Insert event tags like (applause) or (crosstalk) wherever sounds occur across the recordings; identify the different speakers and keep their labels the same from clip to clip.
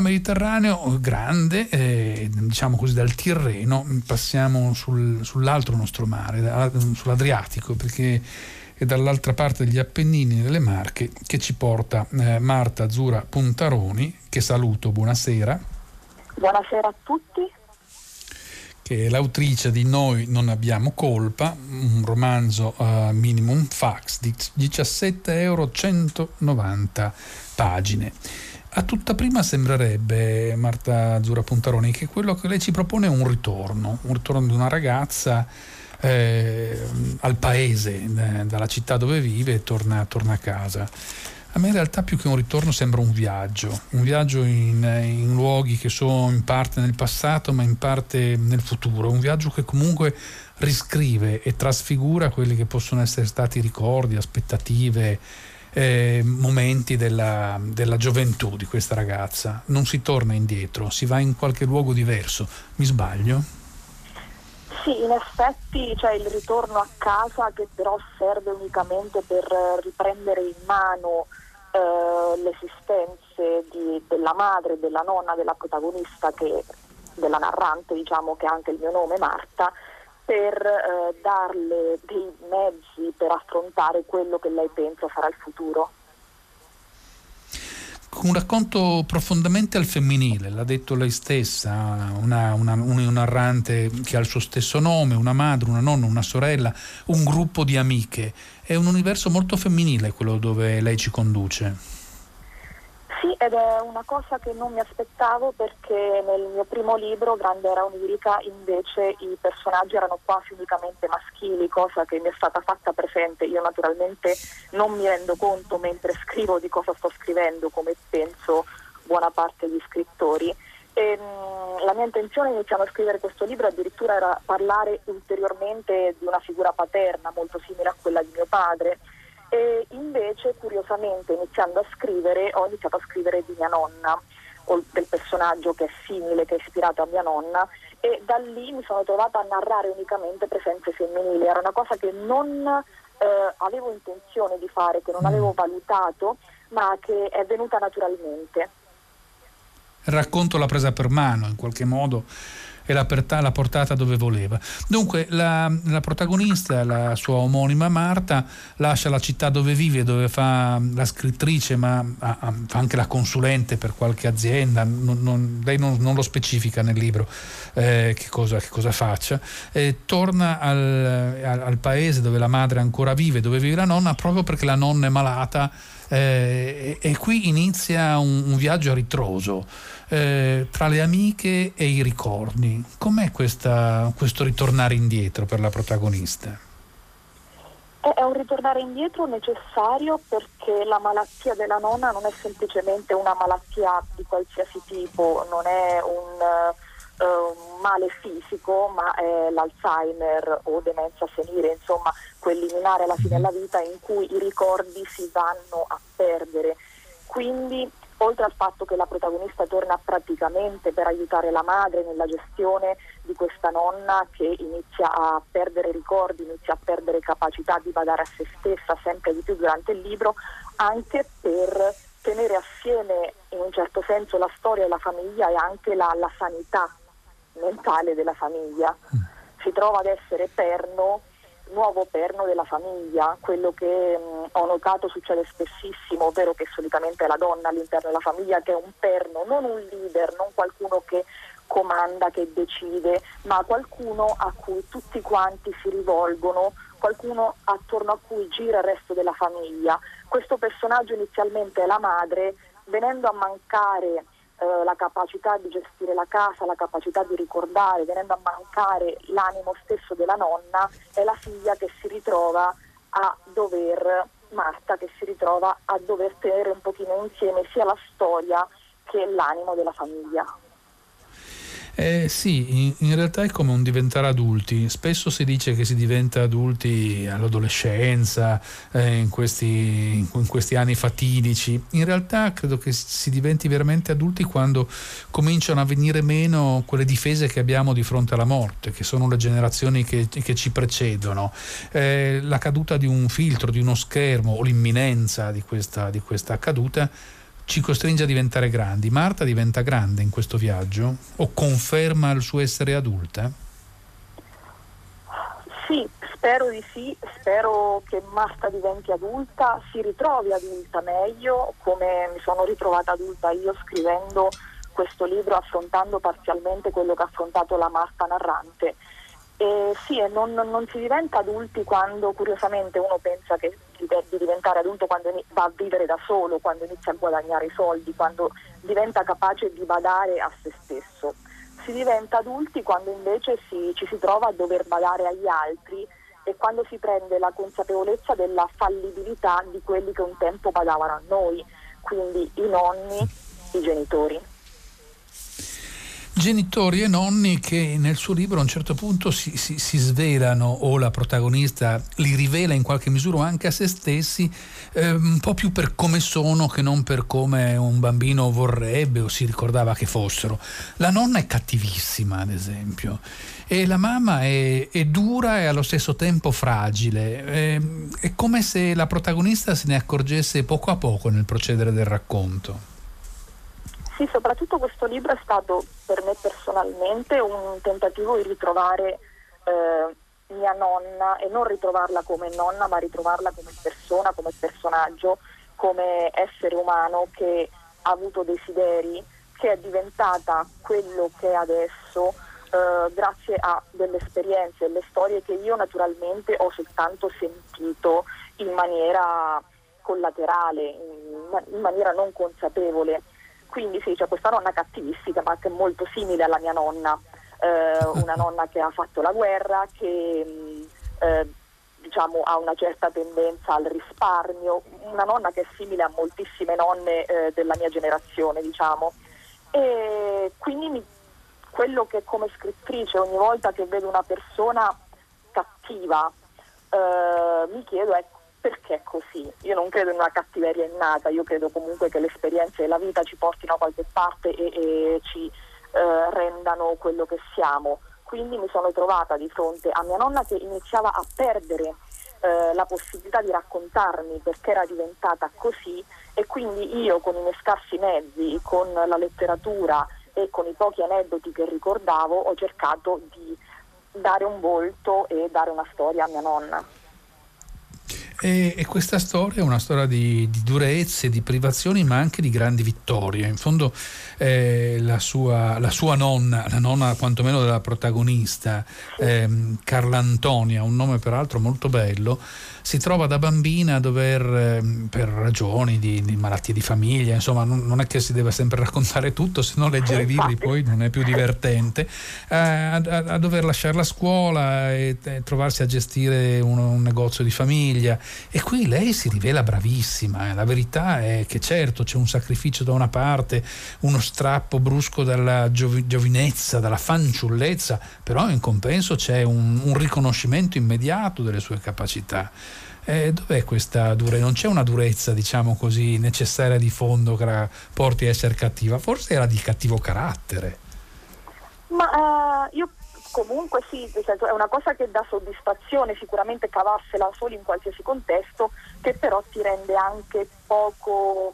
Speaker 1: Mediterraneo grande, eh, diciamo così dal Tirreno, passiamo sul, sull'altro nostro mare, sull'Adriatico, perché è dall'altra parte degli Appennini delle Marche che ci porta eh, Marta Azzura Puntaroni, che saluto, buonasera.
Speaker 2: Buonasera a tutti.
Speaker 1: Che è l'autrice di Noi non abbiamo colpa, un romanzo uh, minimum fax di 17,190 euro pagine. A tutta prima sembrerebbe, Marta Azzurra Puntaroni, che quello che lei ci propone è un ritorno, un ritorno di una ragazza eh, al paese, eh, dalla città dove vive e torna, torna, a casa. A me in realtà più che un ritorno sembra un viaggio, un viaggio in, in luoghi che sono in parte nel passato ma in parte nel futuro, un viaggio che comunque riscrive e trasfigura quelli che possono essere stati ricordi, aspettative, eh, momenti della, della, gioventù di questa ragazza. Non si torna indietro, si va in qualche luogo diverso. Mi sbaglio?
Speaker 2: Sì, in effetti c'è il ritorno a casa che però serve unicamente per riprendere in mano eh, le della madre della nonna della protagonista, che, della narrante, diciamo che ha anche il mio nome, Marta, per eh, darle dei mezzi per affrontare quello che lei pensa sarà il futuro.
Speaker 1: Un racconto profondamente al femminile, l'ha detto lei stessa, una, una, un narrante che ha il suo stesso nome, una madre, una nonna, una sorella, un gruppo di amiche. È un universo molto femminile quello dove lei ci conduce.
Speaker 2: Sì, ed è una cosa che non mi aspettavo perché nel mio primo libro, Grande era onirica, invece i personaggi erano quasi unicamente maschili, cosa che mi è stata fatta presente. Io naturalmente non mi rendo conto mentre scrivo di cosa sto scrivendo, come penso buona parte degli scrittori. E, mh, la mia intenzione iniziando a scrivere questo libro addirittura era parlare ulteriormente di una figura paterna molto simile a quella di mio padre e invece curiosamente iniziando a scrivere ho iniziato a scrivere di mia nonna o del personaggio che è simile, che è ispirato a mia nonna e da lì mi sono trovata a narrare unicamente presenze femminili, era una cosa che non eh, avevo intenzione di fare, che non mm. avevo valutato, ma che è venuta naturalmente.
Speaker 1: Il racconto l'ha presa per mano in qualche modo e l'ha portata dove voleva. Dunque la, la, protagonista, la sua omonima Marta, lascia la città dove vive, dove fa la scrittrice, ma ha, ha, fa anche la consulente per qualche azienda, non, non, lei non, non, lo specifica nel libro eh, che, cosa, che, cosa, faccia, e torna al, al, al paese dove la madre ancora vive, dove vive la nonna, proprio perché la nonna è malata eh, e, e, qui inizia un, un viaggio a ritroso eh, tra le amiche e i ricordi. Com'è questa, questo ritornare indietro per la protagonista?
Speaker 2: È un ritornare indietro necessario perché la malattia della nonna non è semplicemente una malattia di qualsiasi tipo, non è un uh, male fisico, ma è l'Alzheimer o demenza senile, insomma, quell'eliminare alla fine della vita in cui i ricordi si vanno a perdere. Quindi oltre al fatto che la protagonista torna praticamente per aiutare la madre nella gestione di questa nonna che inizia a perdere ricordi, inizia a perdere capacità di badare a se stessa sempre di più durante il libro, anche per tenere assieme in un certo senso la storia e la famiglia e anche la, la sanità mentale della famiglia. Mm. Si trova ad essere perno nuovo perno della famiglia, quello che mh, ho notato succede spessissimo, ovvero che solitamente è la donna all'interno della famiglia che è un perno, non un leader, non qualcuno che comanda, che decide, ma qualcuno a cui tutti quanti si rivolgono, qualcuno attorno a cui gira il resto della famiglia. Questo personaggio inizialmente è la madre, venendo a mancare eh, la capacità di gestire la casa, la capacità di ricordare, venendo a mancare l'animo stesso della nonna, è la figlia che si ritrova a dover, Marta che si ritrova a dover tenere un pochino insieme sia la storia che l'animo della famiglia.
Speaker 1: Eh, sì, in, in, realtà è come un diventare adulti. Spesso si dice che si diventa adulti all'adolescenza, eh, in, questi, in, questi, anni fatidici. In realtà credo che si diventi veramente adulti quando cominciano a venire meno quelle difese che abbiamo di fronte alla morte, che sono le generazioni che, che ci precedono. Eh, la caduta di un filtro, di uno schermo o l'imminenza di questa, di questa caduta ci costringe a diventare grandi. Marta diventa grande in questo viaggio o conferma il suo essere adulta?
Speaker 2: Sì, spero di sì, spero che Marta diventi adulta, si ritrovi adulta meglio come mi sono ritrovata adulta io scrivendo questo libro affrontando parzialmente quello che ha affrontato la Marta narrante. E sì, e non, non, si diventa adulti quando curiosamente uno pensa che, di diventare adulto quando va a vivere da solo, quando inizia a guadagnare i soldi, quando diventa capace di badare a se stesso. Si diventa adulti quando invece si, ci si trova a dover badare agli altri e quando si prende la consapevolezza della fallibilità di quelli che un tempo badavano a noi, quindi i nonni, i genitori
Speaker 1: genitori e nonni che nel suo libro a un certo punto si, si, si, svelano o la protagonista li rivela in qualche misura anche a se stessi eh, un po' più per come sono che non per come un bambino vorrebbe o si ricordava che fossero. La nonna è cattivissima ad esempio e la mamma è, è dura e allo stesso tempo fragile. È, ehm, è come se la protagonista se ne accorgesse poco a poco nel procedere del racconto.
Speaker 2: Sì, soprattutto questo libro è stato per me personalmente un tentativo di ritrovare eh, mia nonna e non ritrovarla come nonna, ma ritrovarla come persona, come personaggio, come essere umano che ha avuto desideri, che è diventata quello che è adesso eh, grazie a delle esperienze, delle storie che io naturalmente ho soltanto sentito in maniera collaterale, in, in maniera non consapevole quindi sì, c'è questa nonna cattivissima, ma che è molto simile alla mia nonna, eh, una (laughs) nonna che ha fatto la guerra, che mm, eh, diciamo, ha una certa tendenza al risparmio, una nonna che è simile a moltissime nonne eh, della mia generazione, diciamo. E quindi mi, quello che come scrittrice ogni volta che vedo una persona cattiva eh, mi chiedo è perché è così. Io non credo in una cattiveria innata, io credo comunque che le esperienze della vita ci portino a qualche parte e, e ci eh, rendano quello che siamo. Quindi mi sono trovata di fronte a mia nonna che iniziava a perdere eh, la possibilità di raccontarmi perché era diventata così e quindi io con i miei scarsi mezzi, con la letteratura e con i pochi aneddoti che ricordavo ho cercato di dare un volto e dare una storia a mia nonna.
Speaker 1: E, e, questa storia è una storia di, di, durezze, di privazioni, ma anche di grandi vittorie. In fondo eh, la, sua, la, sua, nonna, la nonna quantomeno della protagonista, eh, Carla Antonia, un nome peraltro molto bello, si trova da bambina a dover, ehm, per ragioni di, di malattie di famiglia, insomma non, non, è che si deve sempre raccontare tutto, se no leggere i libri poi non è più divertente, eh, a, a, dover lasciare la scuola e, e trovarsi a gestire un, un, negozio di famiglia e qui lei si rivela bravissima, eh. la verità è che certo c'è un sacrificio da una parte, uno strappo brusco dalla giovi, giovinezza, dalla fanciullezza, però in compenso c'è un, un riconoscimento immediato delle sue capacità. Eh, dov'è questa durezza? Non c'è una durezza, diciamo così, necessaria di fondo che la porti a essere cattiva, forse era di cattivo carattere.
Speaker 2: Ma uh, io comunque sì, è una cosa che dà soddisfazione sicuramente cavarsela solo in qualsiasi contesto, che però ti rende anche poco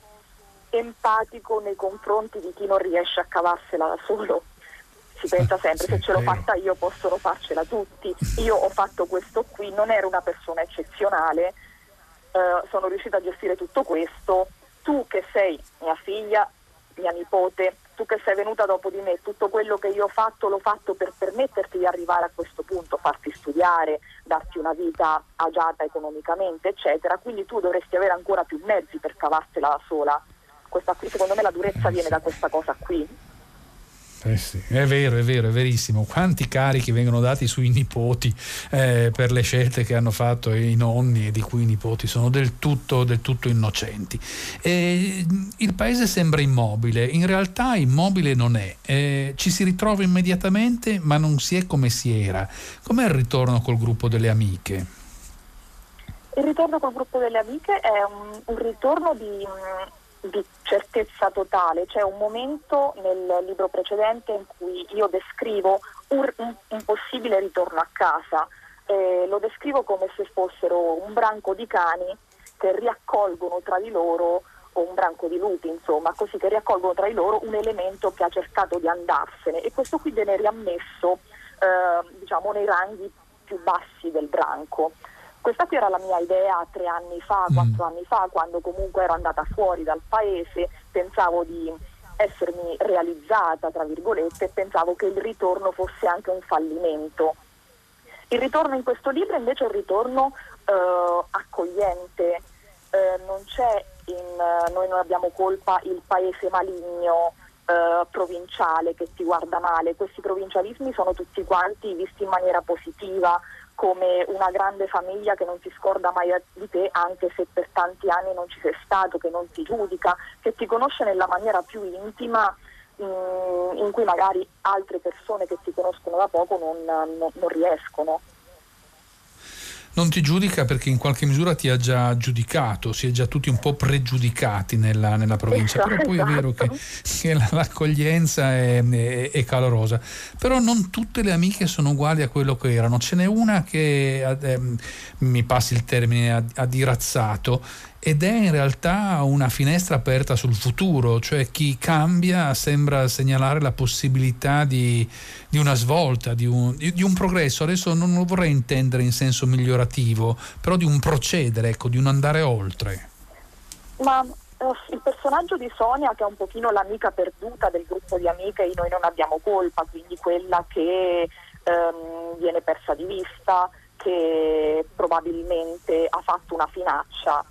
Speaker 2: empatico nei confronti di chi non riesce a cavarsela da solo si pensa (laughs) sempre se ce l'ho fatta io possono farcela tutti. Io ho fatto questo qui, non ero una persona eccezionale, eh, sono riuscita a gestire tutto questo. Tu che sei mia figlia, mia nipote, tu che sei venuta dopo di me, tutto quello che io ho fatto l'ho fatto per permetterti di arrivare a questo punto, farti studiare, darti una vita agiata economicamente, eccetera. Quindi tu dovresti avere ancora più mezzi per cavartela da sola. Questa qui, secondo me la durezza viene da questa cosa qui.
Speaker 1: Eh sì, è vero, è vero, è verissimo. Quanti carichi vengono dati sui nipoti eh, per le scelte che hanno fatto i nonni e di cui i nipoti sono del tutto, del tutto innocenti. Eh, il paese sembra immobile, in realtà immobile non è. Eh, ci si ritrova immediatamente, ma non si è come si era. Com'è il ritorno col gruppo delle amiche?
Speaker 2: Il ritorno col gruppo delle amiche è un, un ritorno di di certezza totale. C'è un momento nel libro precedente in cui io descrivo un, un, possibile ritorno a casa. Eh, lo descrivo come se fossero un branco di cani che riaccolgono tra di loro o un branco di lupi, insomma, così che riaccolgono tra di loro un elemento che ha cercato di andarsene e questo qui viene riammesso eh, diciamo, nei ranghi più bassi del branco. Questa qui era la mia idea tre anni fa, mm. quattro anni fa, quando comunque ero andata fuori dal paese, pensavo di essermi realizzata, tra virgolette, e pensavo che il ritorno fosse anche un fallimento. Il ritorno in questo libro invece è un ritorno eh, accogliente, eh, non c'è in, noi non abbiamo colpa il paese maligno, eh, provinciale che ti guarda male, questi provincialismi sono tutti quanti visti in maniera positiva come una grande famiglia che non ti scorda mai di te anche se per tanti anni non ci sei stato, che non ti giudica, che ti conosce nella maniera più intima in cui magari altre persone che ti conoscono da poco non, non, non riescono
Speaker 1: non ti giudica perché in qualche misura ti ha già giudicato, si è già tutti un po' pregiudicati nella, nella provincia, esatto, però poi è vero che, che l'accoglienza è, è, è, calorosa, però non tutte le amiche sono uguali a quello che erano, ce n'è una che eh, mi passi il termine ha dirazzato ed è in realtà una finestra aperta sul futuro, cioè chi cambia sembra segnalare la possibilità di, di una svolta, di un, di un, progresso. Adesso non lo vorrei intendere in senso migliorativo, però di un procedere, ecco, di un andare oltre.
Speaker 2: Ma eh, il personaggio di Sonia, che è un pochino l'amica perduta del gruppo di amiche, noi non abbiamo colpa, quindi quella che ehm, viene persa di vista, che probabilmente ha fatto una finaccia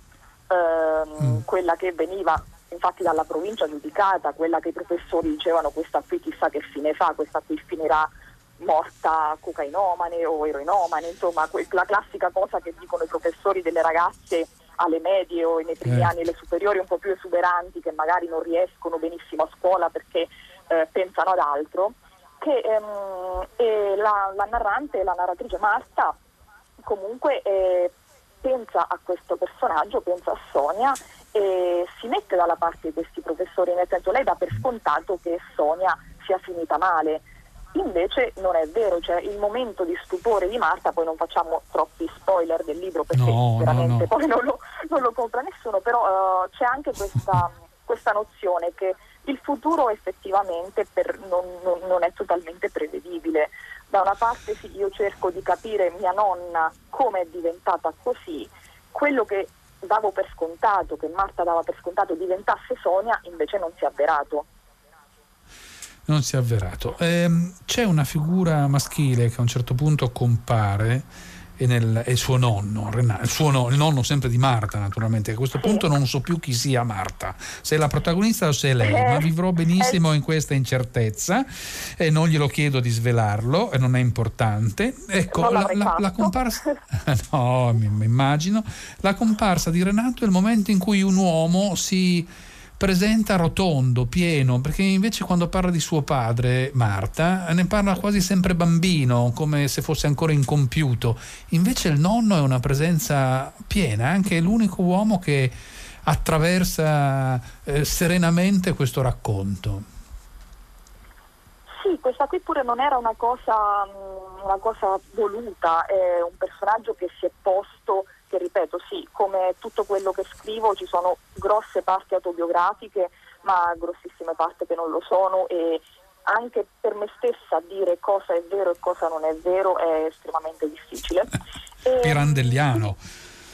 Speaker 2: ehm, mm. quella che veniva infatti dalla provincia giudicata, quella che i professori dicevano questa qui chissà che fine fa, questa qui finirà morta cocainomane o eroinomane, insomma la classica cosa che dicono i professori delle ragazze alle medie o nei primi eh. anni alle superiori un po' più esuberanti che magari non riescono benissimo a scuola perché eh, pensano ad altro, che ehm, la, la, narrante, la narratrice Marta comunque eh, pensa a questo personaggio, pensa a Sonia e si mette dalla parte di questi professori, nel senso lei dà per scontato che Sonia sia finita male. Invece non è vero, cioè il momento di stupore di Marta, poi non facciamo troppi spoiler del libro perché no, veramente no, no. poi non lo, non lo, compra nessuno, però uh, c'è anche questa, questa, nozione che il futuro effettivamente per, non, non, non è totalmente prevedibile da una parte sì, io cerco di capire mia nonna come è diventata così, quello che davo per scontato, che Marta dava per scontato diventasse Sonia, invece non si è avverato.
Speaker 1: Non si è avverato. Ehm, c'è una figura maschile che a un certo punto compare e, nel, e suo nonno, il, suo no, il nonno sempre di Marta naturalmente, a questo punto non so più chi sia Marta, se è la protagonista o se è lei, ma vivrò benissimo in questa incertezza e non glielo chiedo di svelarlo e non è importante. Ecco, la, la, la, comparsa, (laughs) (laughs) no, mi immagino, la comparsa di Renato è il momento in cui un uomo si presenta rotondo, pieno, perché invece quando parla di suo padre, Marta, ne parla quasi sempre bambino, come se fosse ancora incompiuto. Invece il nonno è una presenza piena, anche l'unico uomo che attraversa eh, serenamente questo racconto.
Speaker 2: Sì, questa qui pure non era una cosa, mm, una cosa voluta, è un personaggio che si è posto che ripeto, sì, come tutto quello che scrivo ci sono grosse parti autobiografiche, ma grossissime parti che non lo sono e anche per me stessa dire cosa è vero e cosa non è vero è estremamente difficile.
Speaker 1: E, Pirandelliano.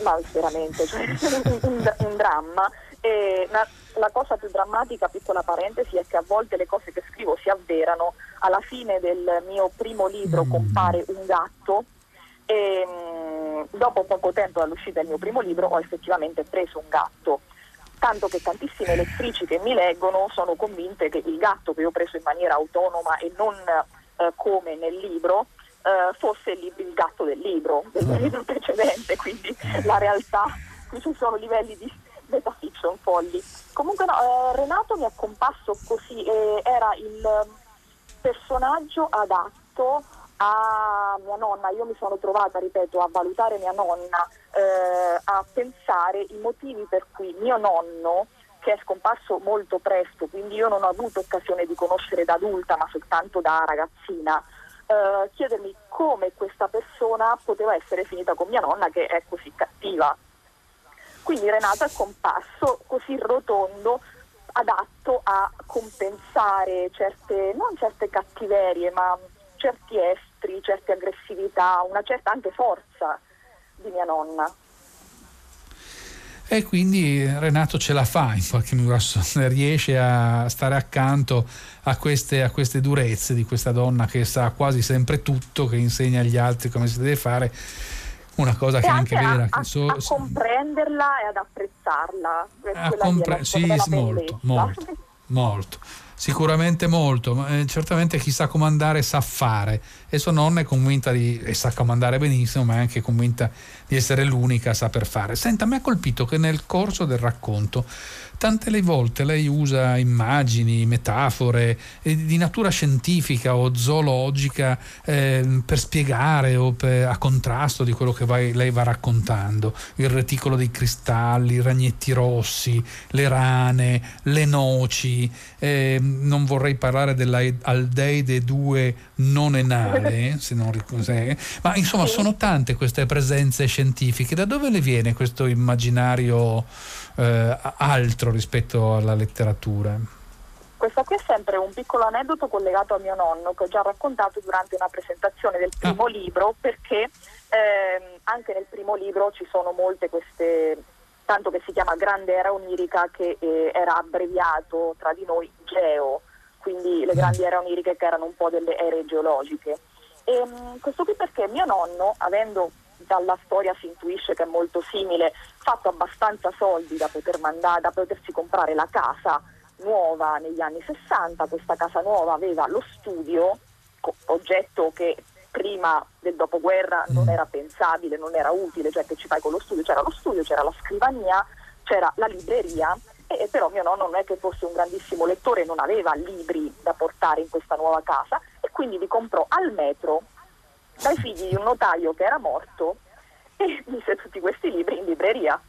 Speaker 2: Ma veramente, cioè, (laughs) un, un, dramma. E la, la cosa più drammatica, piccola parentesi, è che a volte le cose che scrivo si avverano. Alla fine del mio primo libro mm. compare un gatto e mh, dopo poco tempo dall'uscita del mio primo libro ho effettivamente preso un gatto tanto che tantissime lettrici che mi leggono sono convinte che il gatto che ho preso in maniera autonoma e non eh, come nel libro eh, fosse il, il, gatto del libro, del mm. libro precedente, quindi la realtà, qui ci sono livelli di metafiction folli. Comunque no, eh, Renato mi è comparso così, era il personaggio adatto a mia nonna, io mi sono trovata, ripeto, a valutare mia nonna, eh, a pensare i motivi per cui mio nonno, che è scomparso molto presto, quindi io non ho avuto occasione di conoscere da adulta, ma soltanto da ragazzina, eh, chiedermi come questa persona poteva essere finita con mia nonna che è così cattiva. Quindi Renato è comparso così rotondo, adatto a compensare certe, non certe cattiverie, ma certi estri, certe aggressività, una certa anche forza di mia nonna.
Speaker 1: E quindi Renato ce la fa in qualche modo, (laughs) riesce a stare accanto a queste, a queste, durezze di questa donna che sa quasi sempre tutto, che insegna agli altri come si deve fare. Una cosa e che è anche, anche vera.
Speaker 2: A, so, a, comprenderla e ad apprezzarla.
Speaker 1: A compre- sì, molto, molto, molto. Sicuramente molto, ma eh, certamente chi sa comandare sa fare e sua nonna è convinta di, e sa comandare benissimo, ma è anche convinta di essere l'unica a saper fare. Senta, mi ha colpito che nel corso del racconto tante le volte lei usa immagini, metafore eh, di natura scientifica o zoologica eh, per spiegare o per, a contrasto di quello che vai, lei va raccontando. Il reticolo dei cristalli, i ragnetti rossi, le rane, le noci. Eh, non vorrei parlare dell'aldeide 2 non enale, (laughs) se non ricordo, ma insomma sono tante queste presenze scientifiche. Da dove le viene questo immaginario? eh, altro rispetto alla letteratura.
Speaker 2: Questo qui è sempre un piccolo aneddoto collegato a mio nonno che ho già raccontato durante una presentazione del primo ah. libro perché ehm, anche nel primo libro ci sono molte queste, tanto che si chiama Grande Era Onirica che eh, era abbreviato tra di noi Geo, quindi le mm. grandiere oniriche che erano un po' delle ere geologiche. E, ehm, questo qui perché mio nonno, avendo dalla storia si intuisce che è molto simile, fatto abbastanza soldi da, poter mandare, da potersi comprare la casa nuova negli anni 60, questa casa nuova aveva lo studio, oggetto che prima del dopoguerra non mm. era pensabile, non era utile, cioè che ci fai con lo studio, c'era lo studio, c'era la scrivania, c'era la libreria, e, però mio nonno non è che fosse un grandissimo lettore, non aveva libri da portare in questa nuova casa e quindi li comprò al metro dai figli di un notaio che era morto e mise tutti questi libri in libreria.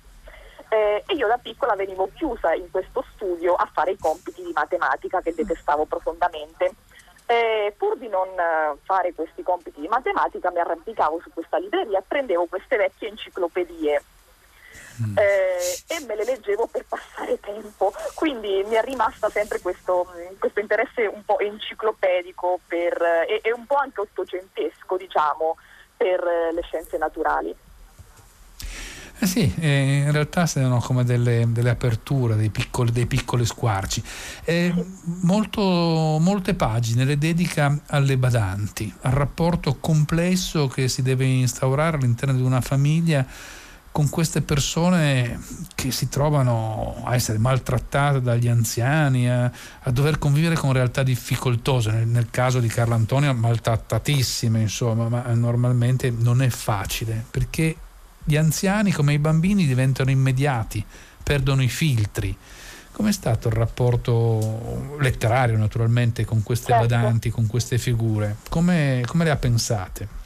Speaker 2: Eh, e io da piccola venivo chiusa in questo studio a fare i compiti di matematica che detestavo profondamente. Eh, pur di non eh, fare questi compiti di matematica mi arrampicavo su questa libreria e prendevo queste vecchie enciclopedie mm. eh, e me le leggevo per passare tempo. Quindi mi è rimasta sempre questo, questo interesse un po' enciclopedico per, e, e, un po' anche ottocentesco, diciamo, per le scienze naturali.
Speaker 1: Eh sì, eh, in realtà sono come delle, delle aperture, dei piccoli, dei piccoli squarci. Eh, molto, molte pagine le dedica alle badanti, al rapporto complesso che si deve instaurare all'interno di una famiglia con queste persone che si trovano a essere maltrattate dagli anziani, a, a dover convivere con realtà difficoltose, nel, nel, caso di Carlo Antonio maltrattatissime, insomma, ma normalmente non è facile, perché gli anziani come i bambini diventano immediati, perdono i filtri. Com'è stato il rapporto letterario naturalmente con queste certo. badanti, con queste figure? Come, come le ha pensate?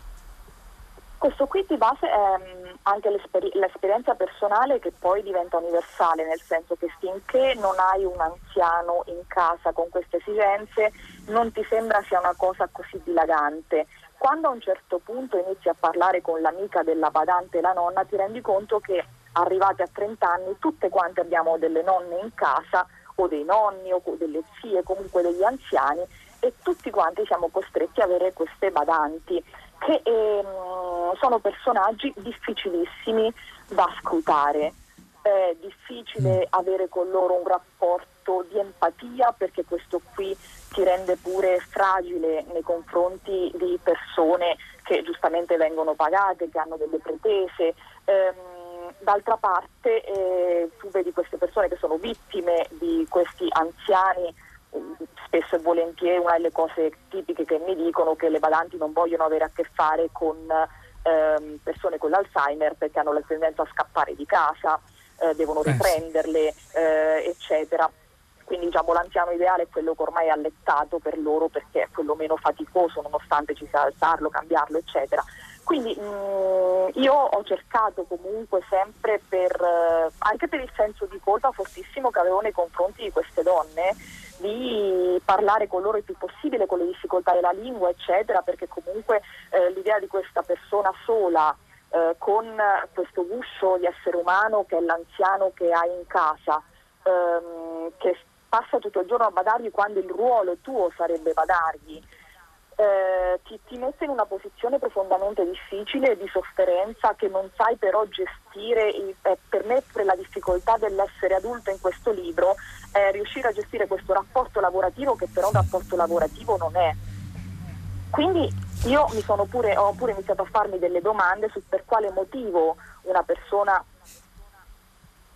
Speaker 2: Questo qui di base è mm, anche l'esper- l'esperienza personale che poi diventa universale, nel senso che finché non hai un anziano in casa con queste esigenze non ti sembra sia una cosa così dilagante. Quando a un certo punto inizi a parlare con l'amica della badante e la nonna ti rendi conto che arrivati a 30 anni tutte quante abbiamo delle nonne in casa o dei nonni o delle zie, comunque degli anziani e tutti quanti siamo costretti ad avere queste badanti che ehm, sono personaggi difficilissimi da scrutare. È difficile mm. avere con loro un rapporto di empatia perché questo qui ti rende pure fragile nei confronti di persone che giustamente vengono pagate, che hanno delle pretese. Ehm, d'altra parte eh, tu vedi queste persone che sono vittime di questi anziani spesso e volentieri una delle cose tipiche che mi dicono che le badanti non vogliono avere a che fare con ehm, persone con l'Alzheimer perché hanno la tendenza a scappare di casa, eh, devono riprenderle, eh, eccetera. Quindi diciamo, l'anziano ideale è quello che ormai è allettato per loro perché è quello meno faticoso nonostante ci sia alzarlo, cambiarlo, eccetera. Quindi mh, mm, io ho cercato comunque sempre per, eh, anche per il senso di colpa fortissimo che avevo nei confronti di queste donne, di parlare con loro il più possibile con le difficoltà della lingua, eccetera, perché comunque eh, l'idea di questa persona sola eh, con questo guscio di essere umano che è l'anziano che hai in casa, ehm, che passa tutto il giorno a badargli quando il ruolo tuo sarebbe badargli. Eh, ti, ti, mette in una posizione profondamente difficile di sofferenza che non sai però gestire e eh, per me la difficoltà dell'essere adulto in questo libro è riuscire a gestire questo rapporto lavorativo che però un rapporto lavorativo non è. Quindi io pure, ho pure iniziato a farmi delle domande su per quale motivo una persona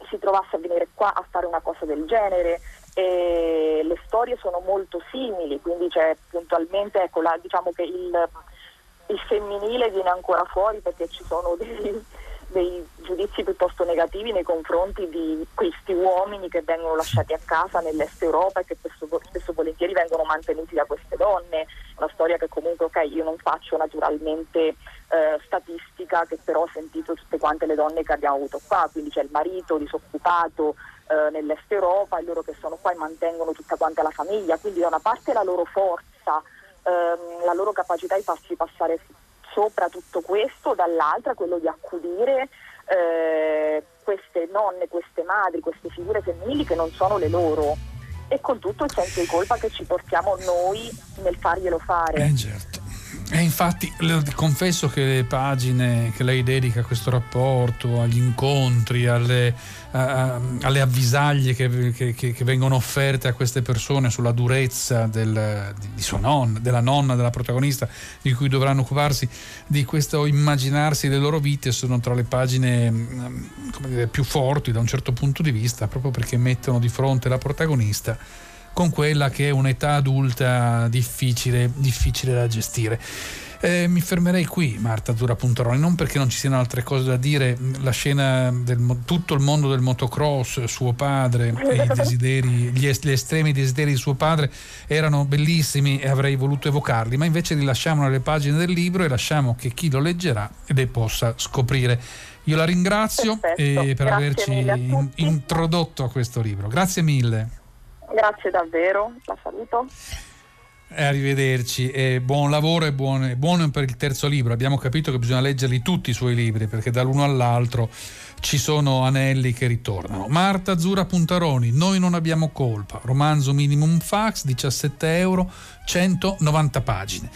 Speaker 2: si trovasse a venire qua a fare una cosa del genere, e le storie sono molto simili, quindi c'è puntualmente, ecco, la, diciamo che il, il, femminile viene ancora fuori perché ci sono dei, dei, giudizi piuttosto negativi nei confronti di questi uomini che vengono lasciati a casa nell'est Europa e che spesso, spesso volentieri vengono mantenuti da queste donne. Una storia che comunque, ok, io non faccio naturalmente eh, statistica, che però ho sentito tutte quante le donne che abbiamo avuto qua, quindi c'è il marito disoccupato, eh, nell'est Europa loro che sono qua e mantengono tutta quanta la famiglia, quindi da una parte la loro forza, ehm, la loro capacità di farsi passare sopra tutto questo, dall'altra quello di accudire eh, queste nonne, queste madri, queste figure femminili che non sono le loro e con tutto il senso di colpa che ci portiamo noi nel farglielo fare.
Speaker 1: Eh certo. E infatti confesso che le pagine che lei dedica a questo rapporto, agli incontri, alle, a, alle avvisaglie che, che, che, vengono offerte a queste persone sulla durezza del, di sua nonna, della nonna, della protagonista di cui dovranno occuparsi, di questo immaginarsi le loro vite, sono tra le pagine mm, dire, più forti da un certo punto di vista, proprio perché mettono di fronte la protagonista con quella che è un'età adulta difficile, difficile da gestire. Eh, mi fermerei qui, Marta Dura Puntaroni, non perché non ci siano altre cose da dire, la scena del tutto il mondo del motocross, suo padre e i (laughs) desideri, gli, gli, estremi desideri di suo padre erano bellissimi e avrei voluto evocarli, ma invece li lasciamo nelle pagine del libro e lasciamo che chi lo leggerà le possa scoprire. Io la ringrazio per Grazie averci in, introdotto a questo libro. Grazie mille.
Speaker 2: Grazie davvero, la saluto.
Speaker 1: Eh, arrivederci e buon lavoro e buon, buono per il terzo libro. Abbiamo capito che bisogna leggerli tutti i suoi libri perché dall'uno all'altro ci sono anelli che ritornano. Marta Azzurra Puntaroni, Noi non abbiamo colpa, romanzo minimum fax, 17 euro, 190 pagine.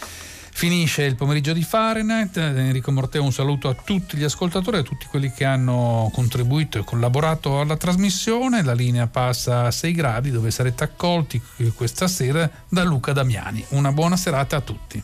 Speaker 1: Finisce il pomeriggio di Fahrenheit, Enrico Morteo un saluto a tutti gli ascoltatori, a tutti quelli che hanno contribuito e collaborato alla trasmissione, la linea passa a 6 gradi dove sarete accolti questa sera da Luca Damiani. Una buona serata a tutti.